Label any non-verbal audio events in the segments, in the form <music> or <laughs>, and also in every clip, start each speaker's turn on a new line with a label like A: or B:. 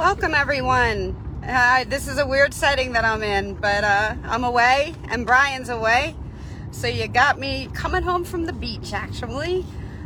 A: Welcome, everyone. Uh, this is a weird setting that I'm in, but uh, I'm away and Brian's away. So, you got me coming home from the beach, actually.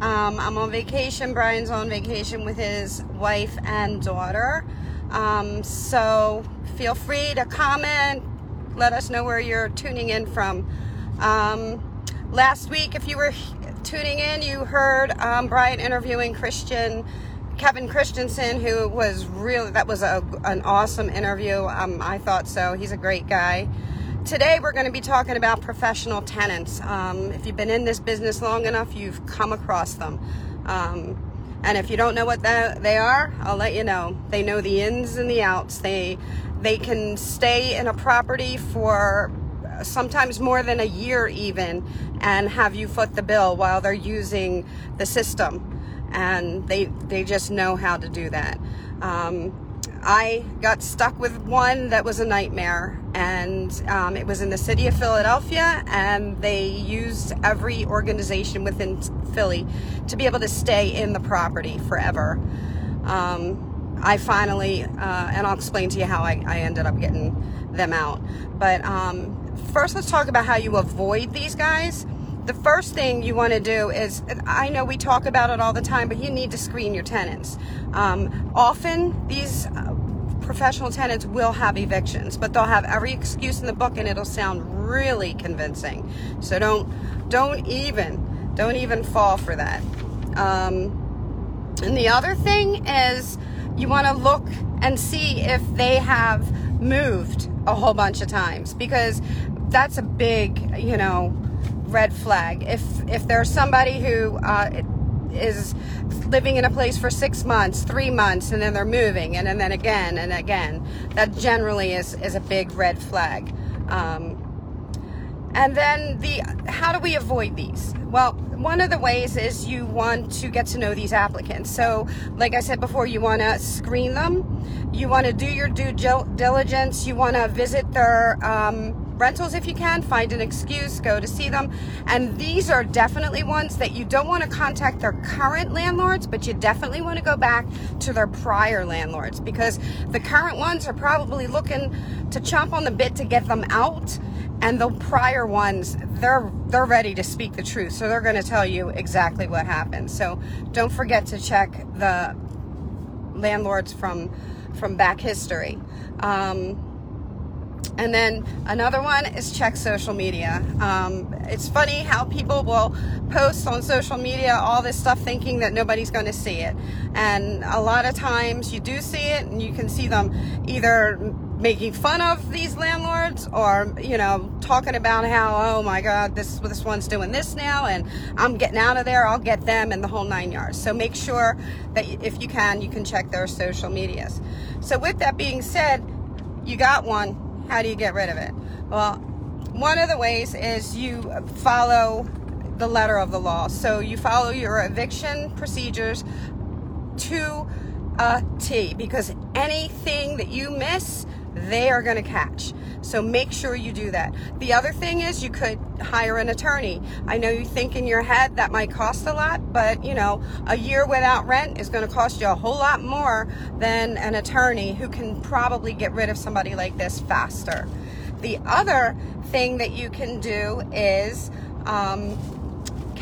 A: Um, I'm on vacation. Brian's on vacation with his wife and daughter. Um, so feel free to comment. Let us know where you're tuning in from. Um, last week, if you were tuning in, you heard um, Brian interviewing Christian. Kevin Christensen, who was really, that was a, an awesome interview. Um, I thought so. He's a great guy. Today, we're going to be talking about professional tenants. Um, if you've been in this business long enough, you've come across them. Um, and if you don't know what they are, I'll let you know. They know the ins and the outs. They they can stay in a property for sometimes more than a year even and have you foot the bill while they're using the system. And they they just know how to do that. Um, I got stuck with one that was a nightmare, and um, it was in the city of Philadelphia, and they used every organization within Philly to be able to stay in the property forever. Um, I finally, uh, and I'll explain to you how I, I ended up getting them out. But um, first, let's talk about how you avoid these guys the first thing you want to do is I know we talk about it all the time, but you need to screen your tenants. Um, often, these uh, professional tenants will have evictions, but they'll have every excuse in the book, and it'll sound really convincing. So don't don't even don't even fall for that. Um, and the other thing is you want to look and see if they have moved a whole bunch of times because that's a big you know red flag. If if there's somebody who uh, is living in a place for six months, three months, and then they're moving, and, and then again and again, that generally is is a big red flag. Um, and then the how do we avoid these? Well, one of the ways is you want to get to know these applicants. So, like I said before, you want to screen them. You want to do your due diligence. You want to visit their um, rentals if you can. Find an excuse, go to see them. And these are definitely ones that you don't want to contact their current landlords, but you definitely want to go back to their prior landlords because the current ones are probably looking to chomp on the bit to get them out. And the prior ones, they're they're ready to speak the truth. So they're going to tell you exactly what happened. So don't forget to check the landlords from from back history. Um, and then another one is check social media. Um, it's funny how people will post on social media all this stuff thinking that nobody's going to see it. And a lot of times you do see it and you can see them either making fun of these landlords or you know talking about how oh my god this this one's doing this now and I'm getting out of there I'll get them and the whole nine yards so make sure that if you can you can check their social medias so with that being said you got one how do you get rid of it? Well, one of the ways is you follow the letter of the law. So you follow your eviction procedures to a T because anything that you miss, they are going to catch. So make sure you do that. The other thing is you could hire an attorney. I know you think in your head that might cost a lot, but you know, a year without rent is going to cost you a whole lot more than an attorney who can probably get rid of somebody like this faster. The other thing that you can do is um,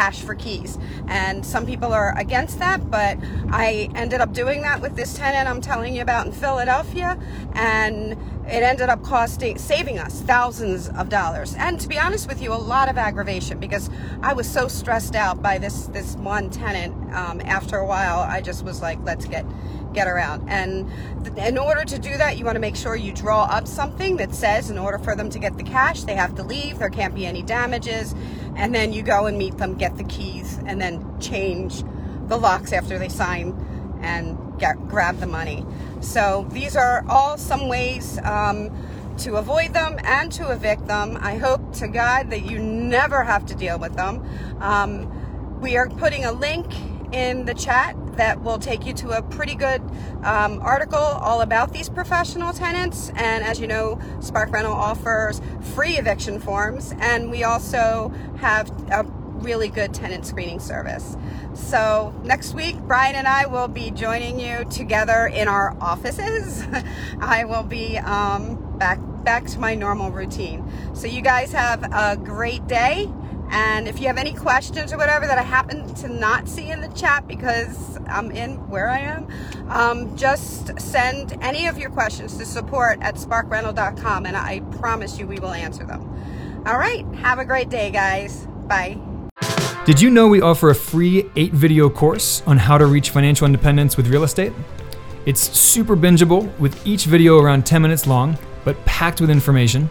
A: cash for keys. And some people are against that, but I ended up doing that with this tenant I'm telling you about in Philadelphia. And it ended up costing saving us thousands of dollars and to be honest with you a lot of aggravation because i was so stressed out by this this one tenant um, after a while i just was like let's get get around. And in order to do that, you want to make sure you draw up something that says in order for them to get the cash, they have to leave, there can't be any damages, and then you go and meet them, get the keys, and then change the locks after they sign and get, grab the money. So these are all some ways um, to avoid them and to evict them. I hope to God that you never have to deal with them. Um, we are putting a link in the chat that will take you to a pretty good um, article all about these professional tenants. And as you know, Spark Rental offers free eviction forms, and we also have a really good tenant screening service. So next week, Brian and I will be joining you together in our offices. <laughs> I will be um, back back to my normal routine. So you guys have a great day. And if you have any questions or whatever that I happen to not see in the chat because I'm in where I am, um, just send any of your questions to support at sparkrental.com and I promise you we will answer them. All right. Have a great day, guys. Bye.
B: Did you know we offer a free eight video course on how to reach financial independence with real estate? It's super bingeable with each video around 10 minutes long, but packed with information.